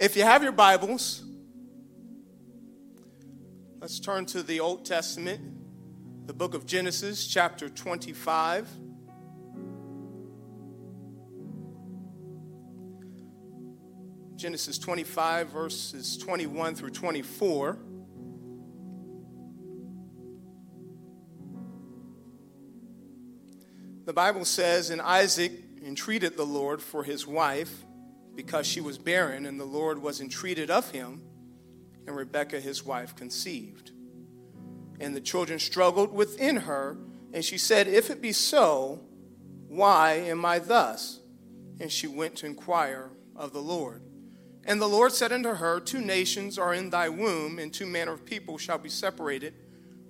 If you have your Bibles, let's turn to the Old Testament, the book of Genesis, chapter 25. Genesis 25, verses 21 through 24. The Bible says, And Isaac entreated the Lord for his wife because she was barren, and the Lord was entreated of him, and Rebekah his wife conceived. And the children struggled within her, and she said, If it be so, why am I thus? And she went to inquire of the Lord. And the Lord said unto her, Two nations are in thy womb, and two manner of people shall be separated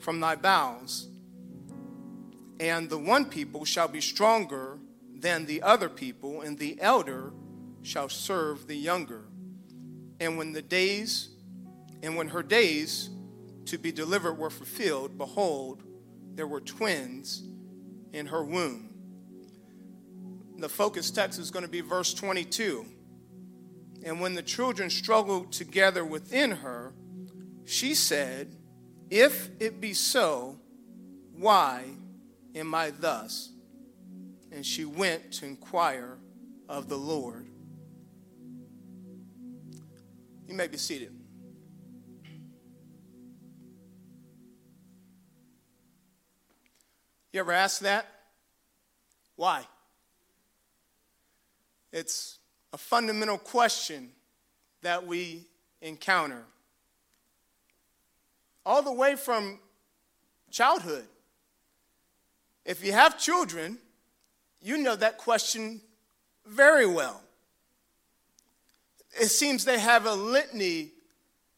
from thy bowels. And the one people shall be stronger than the other people, and the elder shall serve the younger. And when the days, and when her days to be delivered were fulfilled, behold, there were twins in her womb. The focus text is going to be verse 22. And when the children struggled together within her, she said, If it be so, why am I thus? And she went to inquire of the Lord. You may be seated. You ever ask that? Why? It's a fundamental question that we encounter. All the way from childhood. If you have children, you know that question very well. It seems they have a litany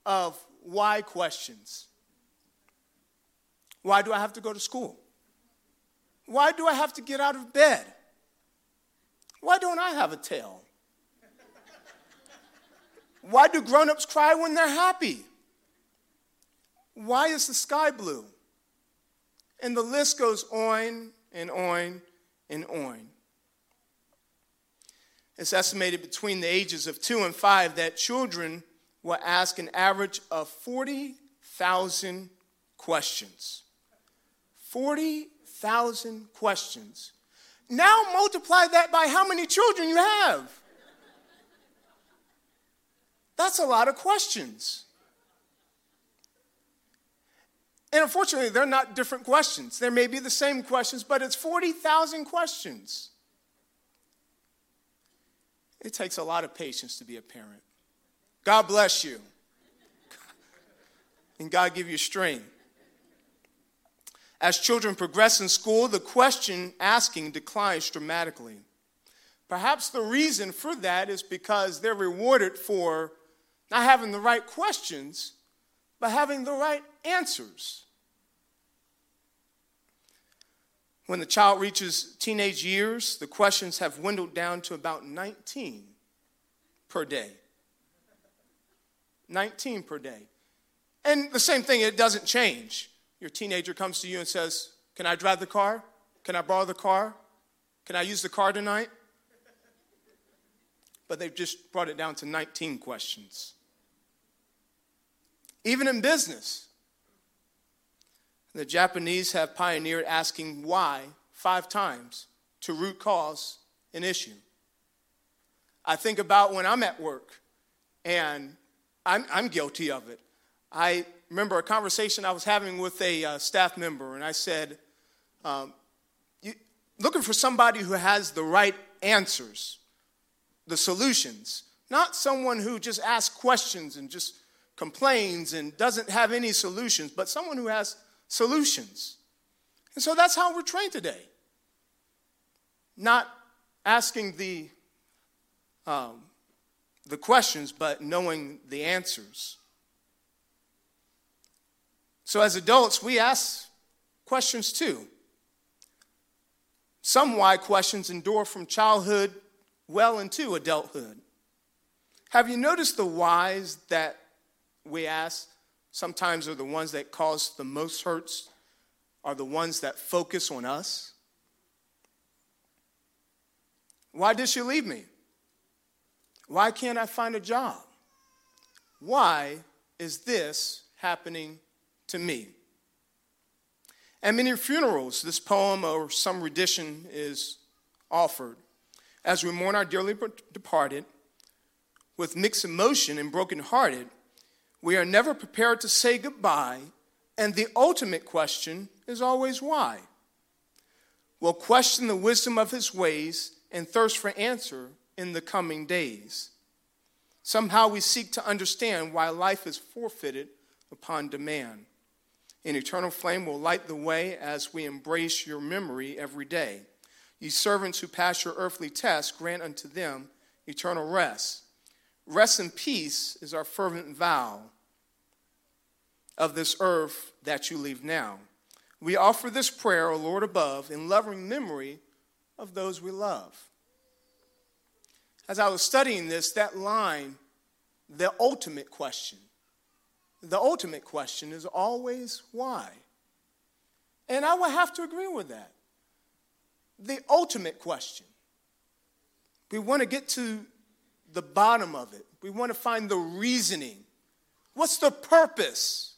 of why questions. Why do I have to go to school? Why do I have to get out of bed? Why don't I have a tail? Why do grown-ups cry when they're happy? Why is the sky blue? And the list goes on and on and on. It's estimated between the ages of two and five that children will ask an average of 40,000 questions. 40,000 questions. Now multiply that by how many children you have. That's a lot of questions. And unfortunately, they're not different questions. There may be the same questions, but it's 40,000 questions. It takes a lot of patience to be a parent. God bless you. And God give you strength. As children progress in school, the question asking declines dramatically. Perhaps the reason for that is because they're rewarded for not having the right questions, but having the right answers. When the child reaches teenage years, the questions have dwindled down to about 19 per day. 19 per day. And the same thing, it doesn't change. Your teenager comes to you and says, Can I drive the car? Can I borrow the car? Can I use the car tonight? But they've just brought it down to 19 questions. Even in business, the Japanese have pioneered asking why five times to root cause an issue. I think about when I'm at work, and I'm, I'm guilty of it. I remember a conversation I was having with a uh, staff member, and I said, um, you, looking for somebody who has the right answers, the solutions, not someone who just asks questions and just complains and doesn't have any solutions, but someone who has solutions. And so that's how we're trained today. Not asking the, um, the questions, but knowing the answers. So as adults, we ask questions too. Some why questions endure from childhood well into adulthood. Have you noticed the whys that we ask sometimes are the ones that cause the most hurts, are the ones that focus on us. Why did she leave me? Why can't I find a job? Why is this happening to me? At many funerals, this poem or some rendition is offered. As we mourn our dearly departed, with mixed emotion and brokenhearted, we are never prepared to say goodbye, and the ultimate question is always why. We'll question the wisdom of his ways and thirst for answer in the coming days. Somehow we seek to understand why life is forfeited upon demand. An eternal flame will light the way as we embrace your memory every day. Ye servants who pass your earthly test, grant unto them eternal rest. Rest and peace is our fervent vow of this earth that you leave now. We offer this prayer, O Lord above, in loving memory of those we love. As I was studying this, that line, the ultimate question, the ultimate question is always why. And I would have to agree with that. The ultimate question. We want to get to the bottom of it, we want to find the reasoning. What's the purpose?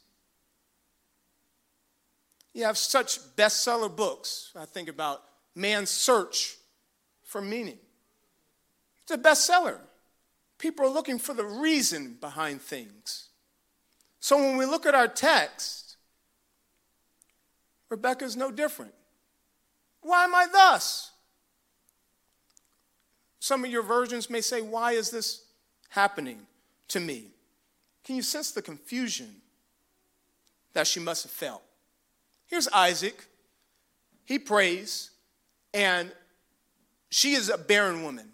You have such bestseller books. I think about Man's Search for Meaning. It's a bestseller. People are looking for the reason behind things. So when we look at our text, Rebecca's no different. Why am I thus? Some of your versions may say, Why is this happening to me? Can you sense the confusion that she must have felt? Here's Isaac. He prays, and she is a barren woman.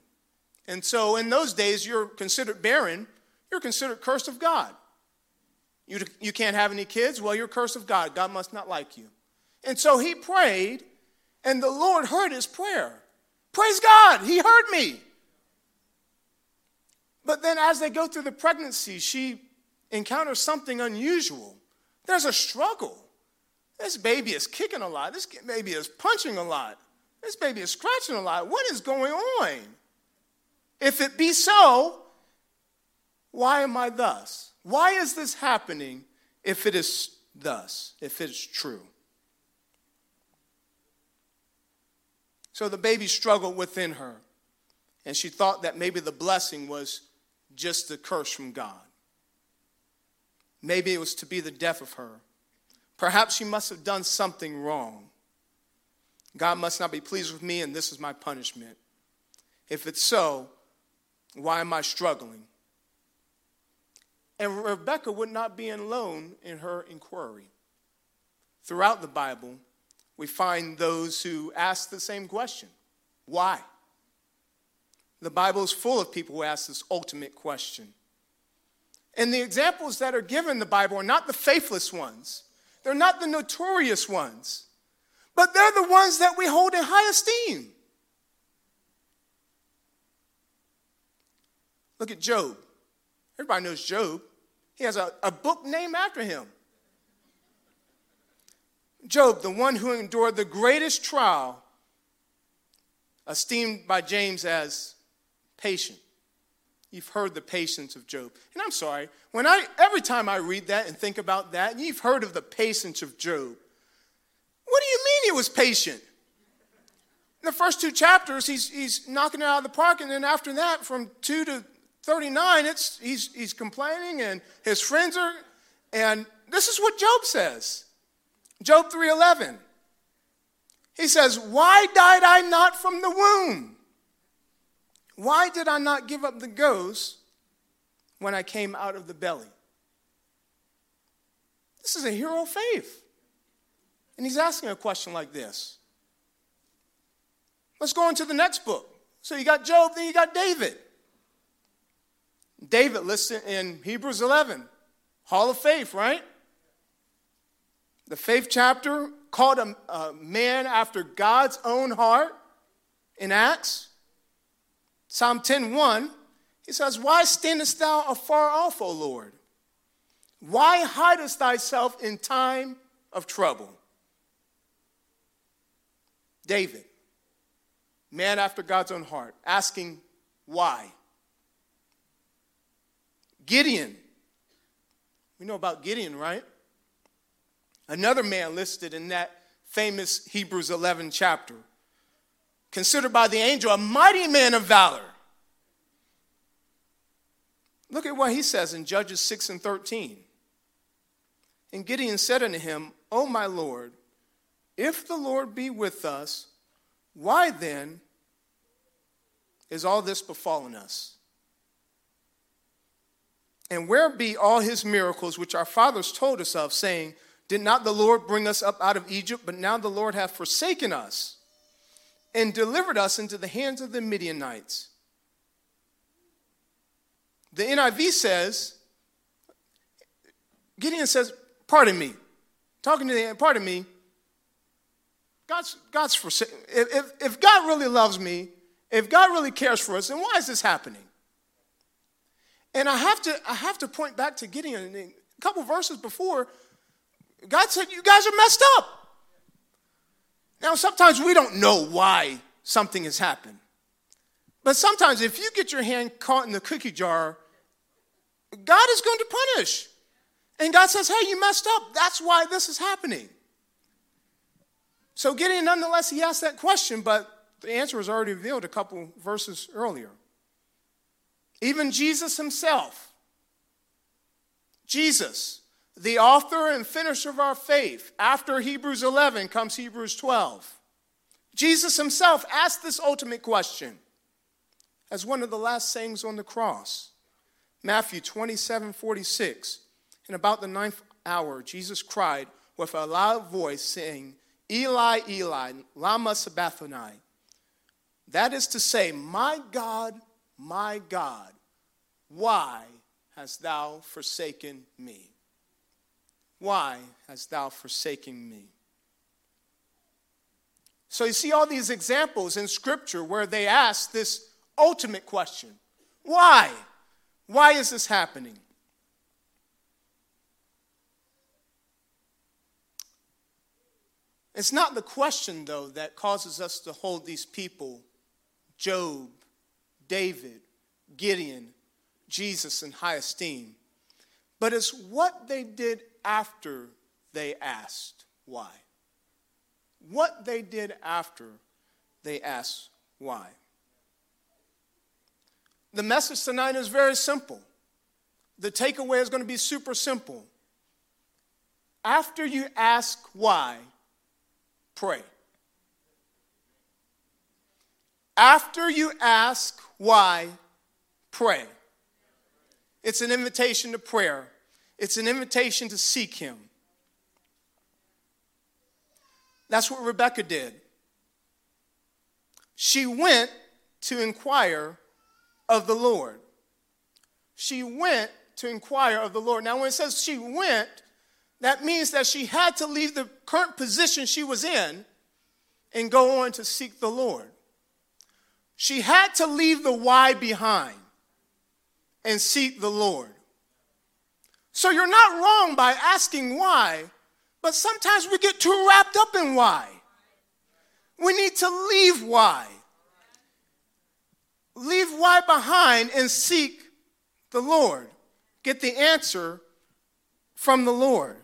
And so in those days, you're considered barren, you're considered cursed of God. You, you can't have any kids? Well, you're cursed of God. God must not like you. And so he prayed, and the Lord heard his prayer. Praise God, he heard me. But then as they go through the pregnancy, she encounters something unusual. There's a struggle. This baby is kicking a lot. This baby is punching a lot. This baby is scratching a lot. What is going on? If it be so, why am I thus? Why is this happening if it is thus, if it is true? So the baby struggled within her, and she thought that maybe the blessing was just a curse from God. Maybe it was to be the death of her. Perhaps she must have done something wrong. God must not be pleased with me, and this is my punishment. If it's so, why am I struggling? And Rebecca would not be alone in her inquiry. Throughout the Bible, we find those who ask the same question why? The Bible is full of people who ask this ultimate question. And the examples that are given in the Bible are not the faithless ones, they're not the notorious ones, but they're the ones that we hold in high esteem. Look at Job. Everybody knows Job. He has a, a book named after him. Job, the one who endured the greatest trial, esteemed by James as patient. You've heard the patience of Job. And I'm sorry, when I every time I read that and think about that, you've heard of the patience of Job. What do you mean he was patient? In the first two chapters, he's, he's knocking it out of the park, and then after that, from 2 to 39, it's, he's, he's complaining and his friends are, and this is what Job says. Job 3.11. He says, why died I not from the womb? Why did I not give up the ghost when I came out of the belly? This is a hero of faith. And he's asking a question like this. Let's go into the next book. So you got Job, then you got David. David listed in Hebrews 11, Hall of Faith, right? The faith chapter called a, a man after God's own heart in Acts. Psalm 10:1, he says, Why standest thou afar off, O Lord? Why hidest thyself in time of trouble? David, man after God's own heart, asking why. Gideon, We know about Gideon, right? Another man listed in that famous Hebrews 11 chapter, considered by the angel a mighty man of valor. Look at what he says in Judges 6 and 13. And Gideon said unto him, O my Lord, if the Lord be with us, why then is all this befallen us? And where be all his miracles which our fathers told us of, saying, Did not the Lord bring us up out of Egypt? But now the Lord hath forsaken us and delivered us into the hands of the Midianites. The NIV says, Gideon says, Pardon me. Talking to the pardon me. God's, God's forsaken. If, if, if God really loves me, if God really cares for us, then why is this happening? And I have to, I have to point back to Gideon. A couple verses before, God said, You guys are messed up. Now, sometimes we don't know why something has happened. But sometimes, if you get your hand caught in the cookie jar, God is going to punish. And God says, Hey, you messed up. That's why this is happening. So, Gideon, nonetheless, he asked that question, but the answer was already revealed a couple verses earlier. Even Jesus himself, Jesus, the author and finisher of our faith, after Hebrews 11 comes Hebrews 12. Jesus himself asked this ultimate question as one of the last sayings on the cross. Matthew 27 46. And about the ninth hour, Jesus cried with a loud voice, saying, Eli, Eli, Lama Sabachthani. That is to say, My God, my God, why hast thou forsaken me? Why hast thou forsaken me? So you see all these examples in Scripture where they ask this ultimate question Why? Why is this happening? It's not the question, though, that causes us to hold these people, Job, David, Gideon, Jesus, in high esteem, but it's what they did after they asked why. What they did after they asked why. The message tonight is very simple. The takeaway is going to be super simple. After you ask why, pray. After you ask why, pray. It's an invitation to prayer, it's an invitation to seek Him. That's what Rebecca did. She went to inquire of the Lord. She went to inquire of the Lord. Now, when it says she went, that means that she had to leave the current position she was in and go on to seek the Lord. She had to leave the why behind and seek the Lord. So you're not wrong by asking why, but sometimes we get too wrapped up in why. We need to leave why. Leave why behind and seek the Lord. Get the answer from the Lord.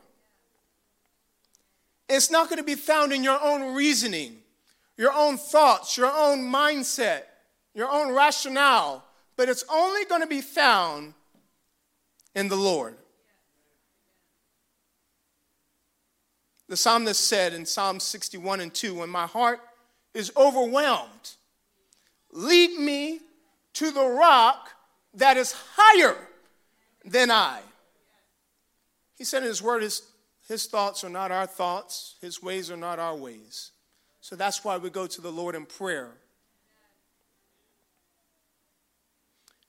It's not going to be found in your own reasoning, your own thoughts, your own mindset, your own rationale, but it's only going to be found in the Lord. The psalmist said in Psalm 61 and 2 When my heart is overwhelmed, lead me to the rock that is higher than I. He said in his word, his, his thoughts are not our thoughts, his ways are not our ways. So that's why we go to the Lord in prayer.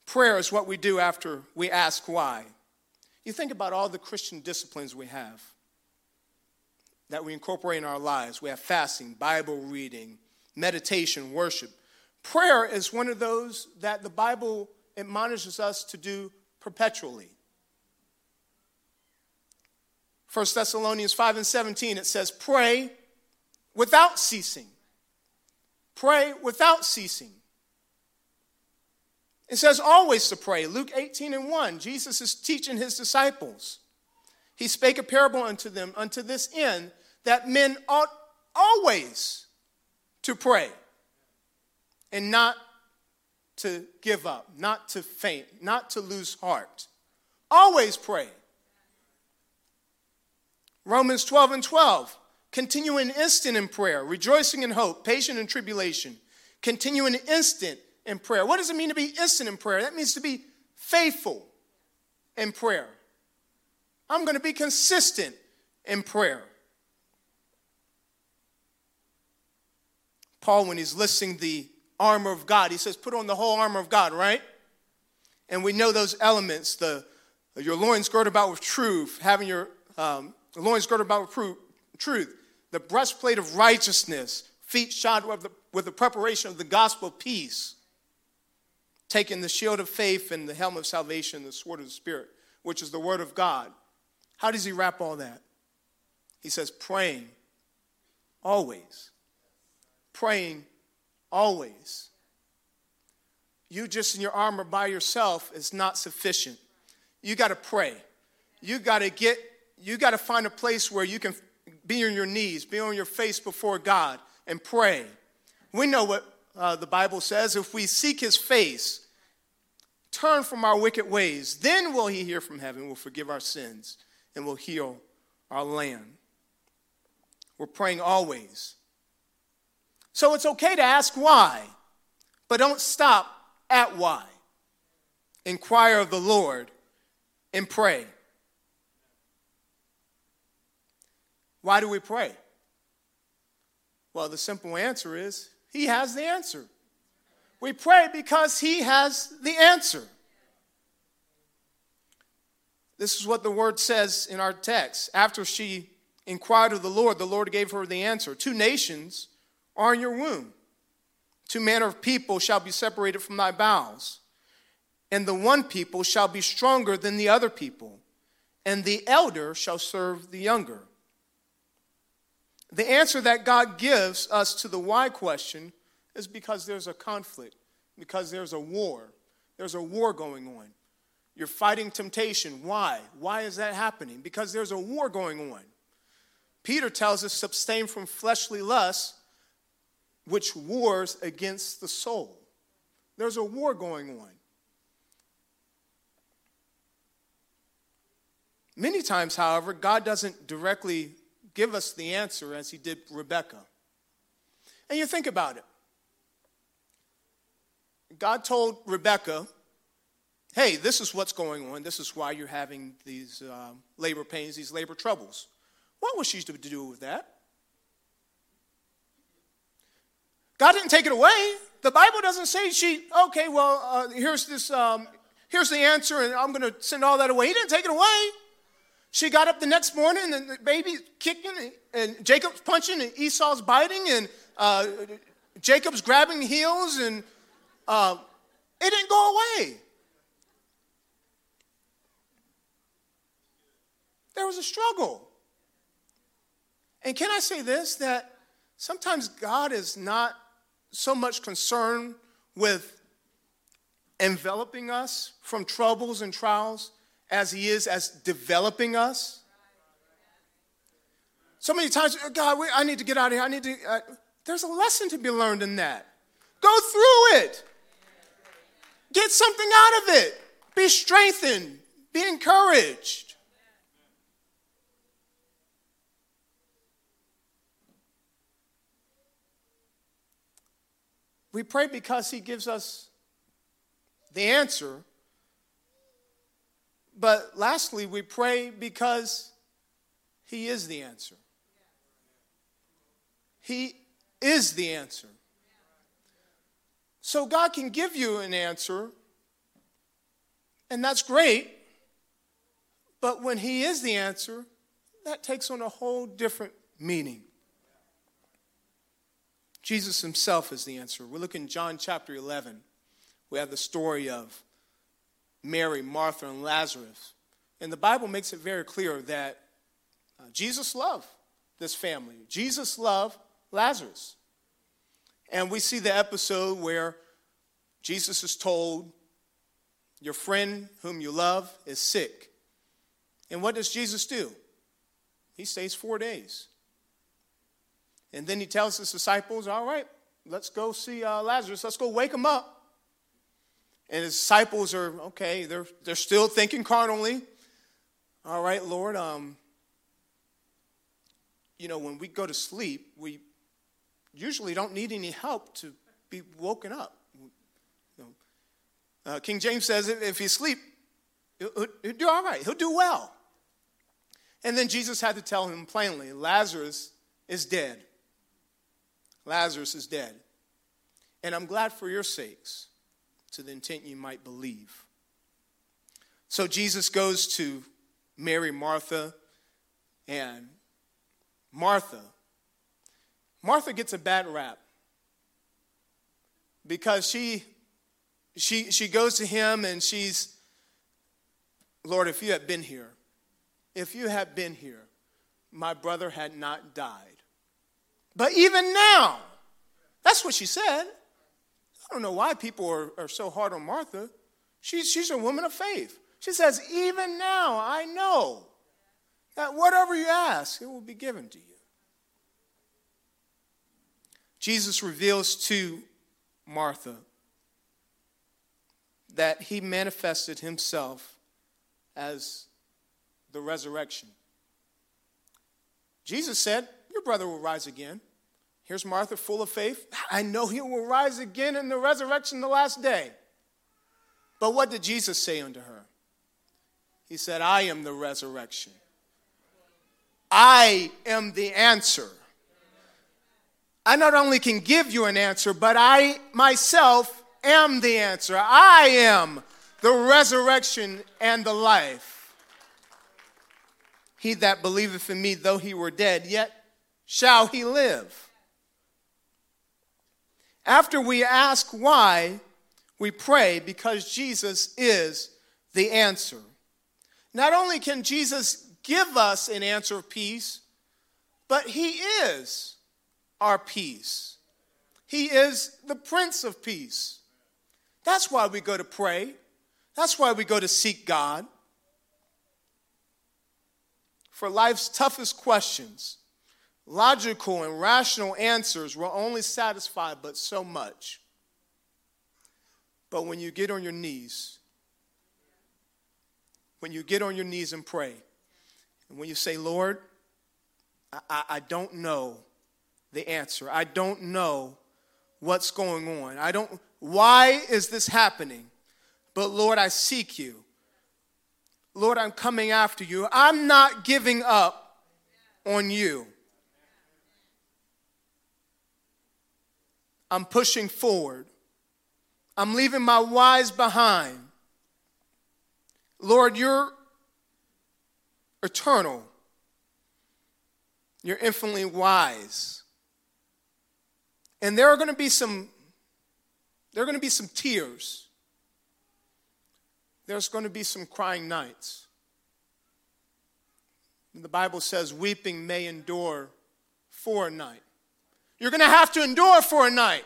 Prayer is what we do after we ask why. You think about all the Christian disciplines we have that we incorporate in our lives. We have fasting, Bible reading, meditation, worship. Prayer is one of those that the Bible admonishes us to do perpetually. 1 Thessalonians 5 and 17, it says, Pray without ceasing. Pray without ceasing. It says always to pray. Luke 18 and 1, Jesus is teaching his disciples. He spake a parable unto them unto this end that men ought always to pray and not to give up, not to faint, not to lose heart. Always pray. Romans 12 and 12. Continue an instant in prayer, rejoicing in hope, patient in tribulation. Continue an instant in prayer. What does it mean to be instant in prayer? That means to be faithful in prayer. I'm going to be consistent in prayer. Paul, when he's listing the armor of God, he says, put on the whole armor of God, right? And we know those elements the your loins girded about with truth, having your um, loins girded about with truth, the breastplate of righteousness, feet shod with the, with the preparation of the gospel of peace, taking the shield of faith and the helm of salvation, the sword of the Spirit, which is the word of God. How does he wrap all that? He says, praying always. Praying always. You just in your armor by yourself is not sufficient. You got to pray. You got to get, you got to find a place where you can be on your knees, be on your face before God and pray. We know what uh, the Bible says if we seek his face, turn from our wicked ways, then will he hear from heaven, will forgive our sins, and will heal our land. We're praying always. So it's okay to ask why, but don't stop at why. Inquire of the Lord and pray. Why do we pray? Well, the simple answer is He has the answer. We pray because He has the answer. This is what the word says in our text. After she inquired of the Lord, the Lord gave her the answer Two nations are in your womb, two manner of people shall be separated from thy bowels, and the one people shall be stronger than the other people, and the elder shall serve the younger. The answer that God gives us to the why question is because there's a conflict, because there's a war. There's a war going on. You're fighting temptation. Why? Why is that happening? Because there's a war going on. Peter tells us abstain from fleshly lusts, which wars against the soul. There's a war going on. Many times, however, God doesn't directly give us the answer as he did Rebecca. And you think about it. God told Rebecca, hey, this is what's going on. This is why you're having these um, labor pains, these labor troubles. What was she to do with that? God didn't take it away. The Bible doesn't say she, okay, well, uh, here's this, um, here's the answer, and I'm going to send all that away. He didn't take it away. She got up the next morning, and the baby's kicking, and Jacob's punching, and Esau's biting, and uh, Jacob's grabbing heels, and uh, it didn't go away. There was a struggle. And can I say this that sometimes God is not so much concerned with enveloping us from troubles and trials as he is as developing us? So many times, God, I need to get out of here. I need to. Uh, there's a lesson to be learned in that. Go through it. Get something out of it. Be strengthened. Be encouraged. We pray because He gives us the answer. But lastly, we pray because He is the answer. He is the answer. So God can give you an answer, and that's great. But when He is the answer, that takes on a whole different meaning. Jesus himself is the answer. We look in John chapter 11. We have the story of Mary, Martha, and Lazarus. And the Bible makes it very clear that uh, Jesus loved this family. Jesus loved Lazarus. And we see the episode where Jesus is told, Your friend whom you love is sick. And what does Jesus do? He stays four days. And then he tells his disciples, All right, let's go see uh, Lazarus. Let's go wake him up. And his disciples are, okay, they're, they're still thinking carnally. All right, Lord, um, you know, when we go to sleep, we usually don't need any help to be woken up. Uh, King James says if you sleep, he'll, he'll do all right, he'll do well. And then Jesus had to tell him plainly Lazarus is dead. Lazarus is dead. And I'm glad for your sakes, to the intent you might believe. So Jesus goes to Mary, Martha, and Martha. Martha gets a bad rap because she she she goes to him and she's Lord, if you had been here, if you had been here, my brother had not died. But even now, that's what she said. I don't know why people are, are so hard on Martha. She's, she's a woman of faith. She says, Even now, I know that whatever you ask, it will be given to you. Jesus reveals to Martha that he manifested himself as the resurrection. Jesus said, brother will rise again. Here's Martha, full of faith. I know he will rise again in the resurrection the last day. But what did Jesus say unto her? He said, I am the resurrection. I am the answer. I not only can give you an answer, but I myself am the answer. I am the resurrection and the life. He that believeth in me, though he were dead, yet shall he live. After we ask why, we pray because Jesus is the answer. Not only can Jesus give us an answer of peace, but he is our peace. He is the Prince of Peace. That's why we go to pray. That's why we go to seek God. For life's toughest questions, logical and rational answers will only satisfy but so much. But when you get on your knees, when you get on your knees and pray, and when you say, Lord, I, I don't know the answer, I don't know what's going on, I don't, why is this happening? But Lord, I seek you. Lord, I'm coming after you. I'm not giving up on you. I'm pushing forward. I'm leaving my whys behind. Lord, you're eternal. You're infinitely wise. And there are going to be some there are going to be some tears. There's going to be some crying nights. The Bible says weeping may endure for a night. You're going to have to endure for a night.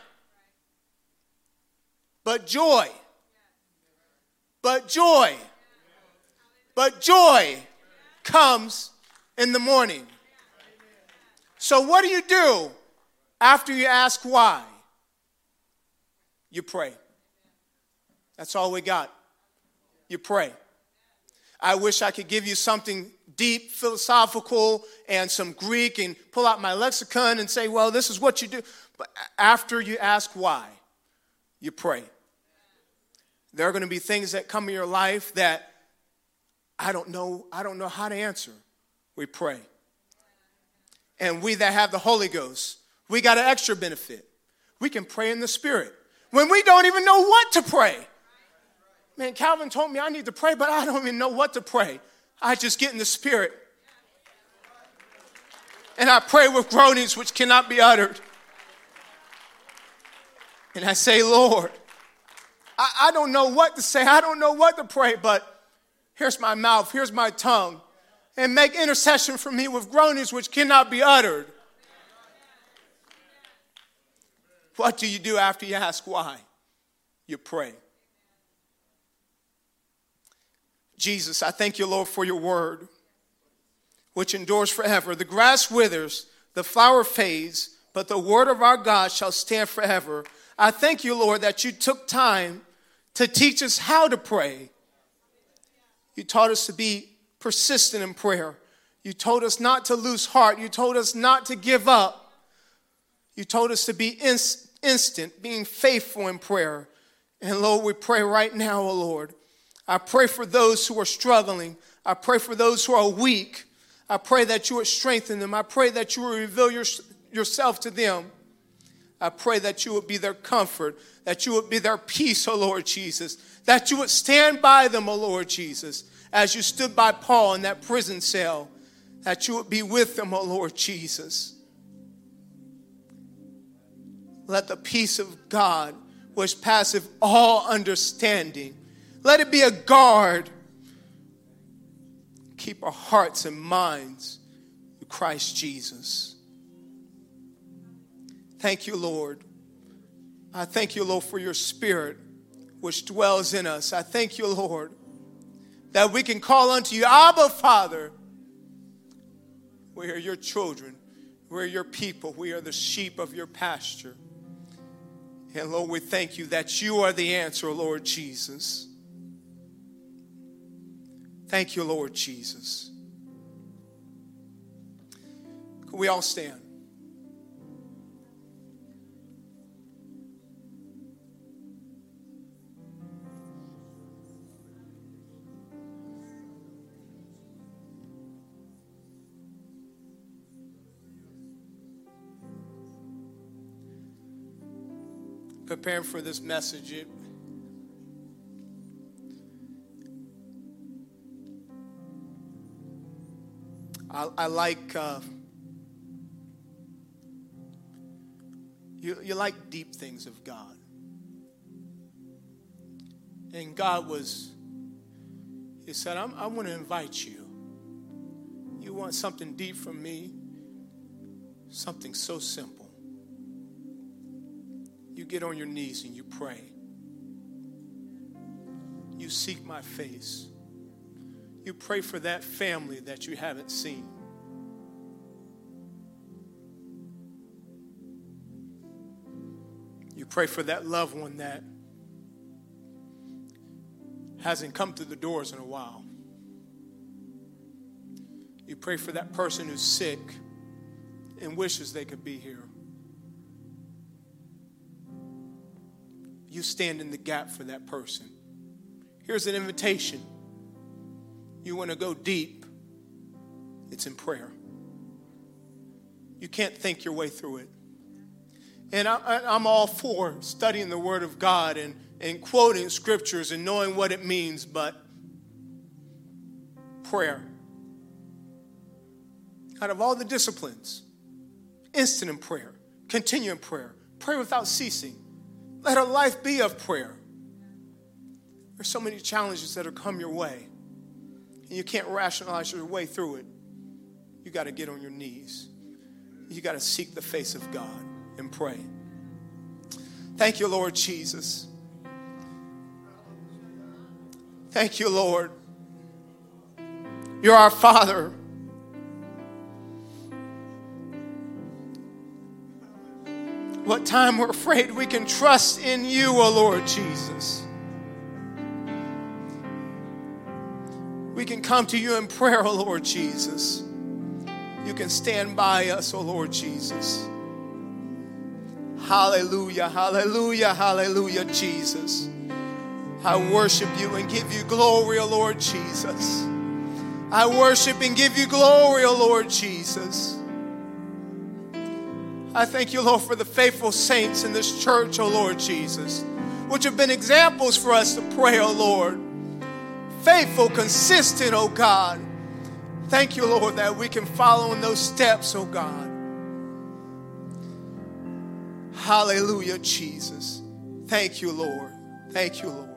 But joy, but joy, but joy comes in the morning. So, what do you do after you ask why? You pray. That's all we got. You pray. I wish I could give you something deep, philosophical, and some Greek and pull out my lexicon and say, well, this is what you do. But after you ask why, you pray. There are going to be things that come in your life that I don't know, I don't know how to answer. We pray. And we that have the Holy Ghost, we got an extra benefit. We can pray in the Spirit when we don't even know what to pray. Man, Calvin told me I need to pray, but I don't even know what to pray. I just get in the Spirit. And I pray with groanings which cannot be uttered. And I say, Lord, I, I don't know what to say. I don't know what to pray, but here's my mouth, here's my tongue. And make intercession for me with groanings which cannot be uttered. What do you do after you ask why? You pray. Jesus, I thank you, Lord, for your word. which endures forever. The grass withers, the flower fades, but the word of our God shall stand forever. I thank you, Lord, that you took time to teach us how to pray. You taught us to be persistent in prayer. You told us not to lose heart. You told us not to give up. You told us to be instant, being faithful in prayer. And Lord, we pray right now, oh Lord. I pray for those who are struggling. I pray for those who are weak. I pray that you would strengthen them. I pray that you would reveal your, yourself to them. I pray that you would be their comfort, that you would be their peace, O Lord Jesus, that you would stand by them, O Lord Jesus, as you stood by Paul in that prison cell, that you would be with them, O Lord Jesus. Let the peace of God, which passeth all understanding, let it be a guard. Keep our hearts and minds in Christ Jesus. Thank you, Lord. I thank you, Lord, for your spirit which dwells in us. I thank you, Lord, that we can call unto you, Abba, Father. We are your children. We are your people. We are the sheep of your pasture. And Lord, we thank you that you are the answer, Lord Jesus. Thank you, Lord Jesus. Can we all stand? preparing for this message, it, I, I like uh, you, you like deep things of God. And God was, He said, I'm, I want to invite you. You want something deep from me? Something so simple you get on your knees and you pray. You seek my face. You pray for that family that you haven't seen. You pray for that loved one that hasn't come through the doors in a while. You pray for that person who's sick and wishes they could be here. you stand in the gap for that person. Here's an invitation. You want to go deep, it's in prayer. You can't think your way through it. And I, am all for studying the Word of God and, and quoting scriptures and knowing what it means, but prayer. Out of all the disciplines, instant in prayer, continue in prayer, pray without ceasing. Let our life be of prayer. There's so many challenges that have come your way, and you can't rationalize your way through it. You got to get on your knees. You got to seek the face of God and pray. Thank you, Lord Jesus. Thank you, Lord. You're our Father. what time we're afraid, we can trust in you, O oh Lord Jesus. Come to you in prayer, O oh Lord Jesus. You can stand by us, O oh Lord Jesus. Hallelujah, hallelujah, hallelujah, Jesus. I worship you and give you glory, O Lord Jesus. I worship and give you glory, O Lord Jesus. I thank you, Lord, for the faithful saints in this church, O oh Lord Jesus, which have been examples for us to pray, O oh Lord. Faithful, consistent, oh God. Thank you, Lord, that we can follow in those steps, O God. Hallelujah, Jesus. Thank you, Lord. Thank you, Lord.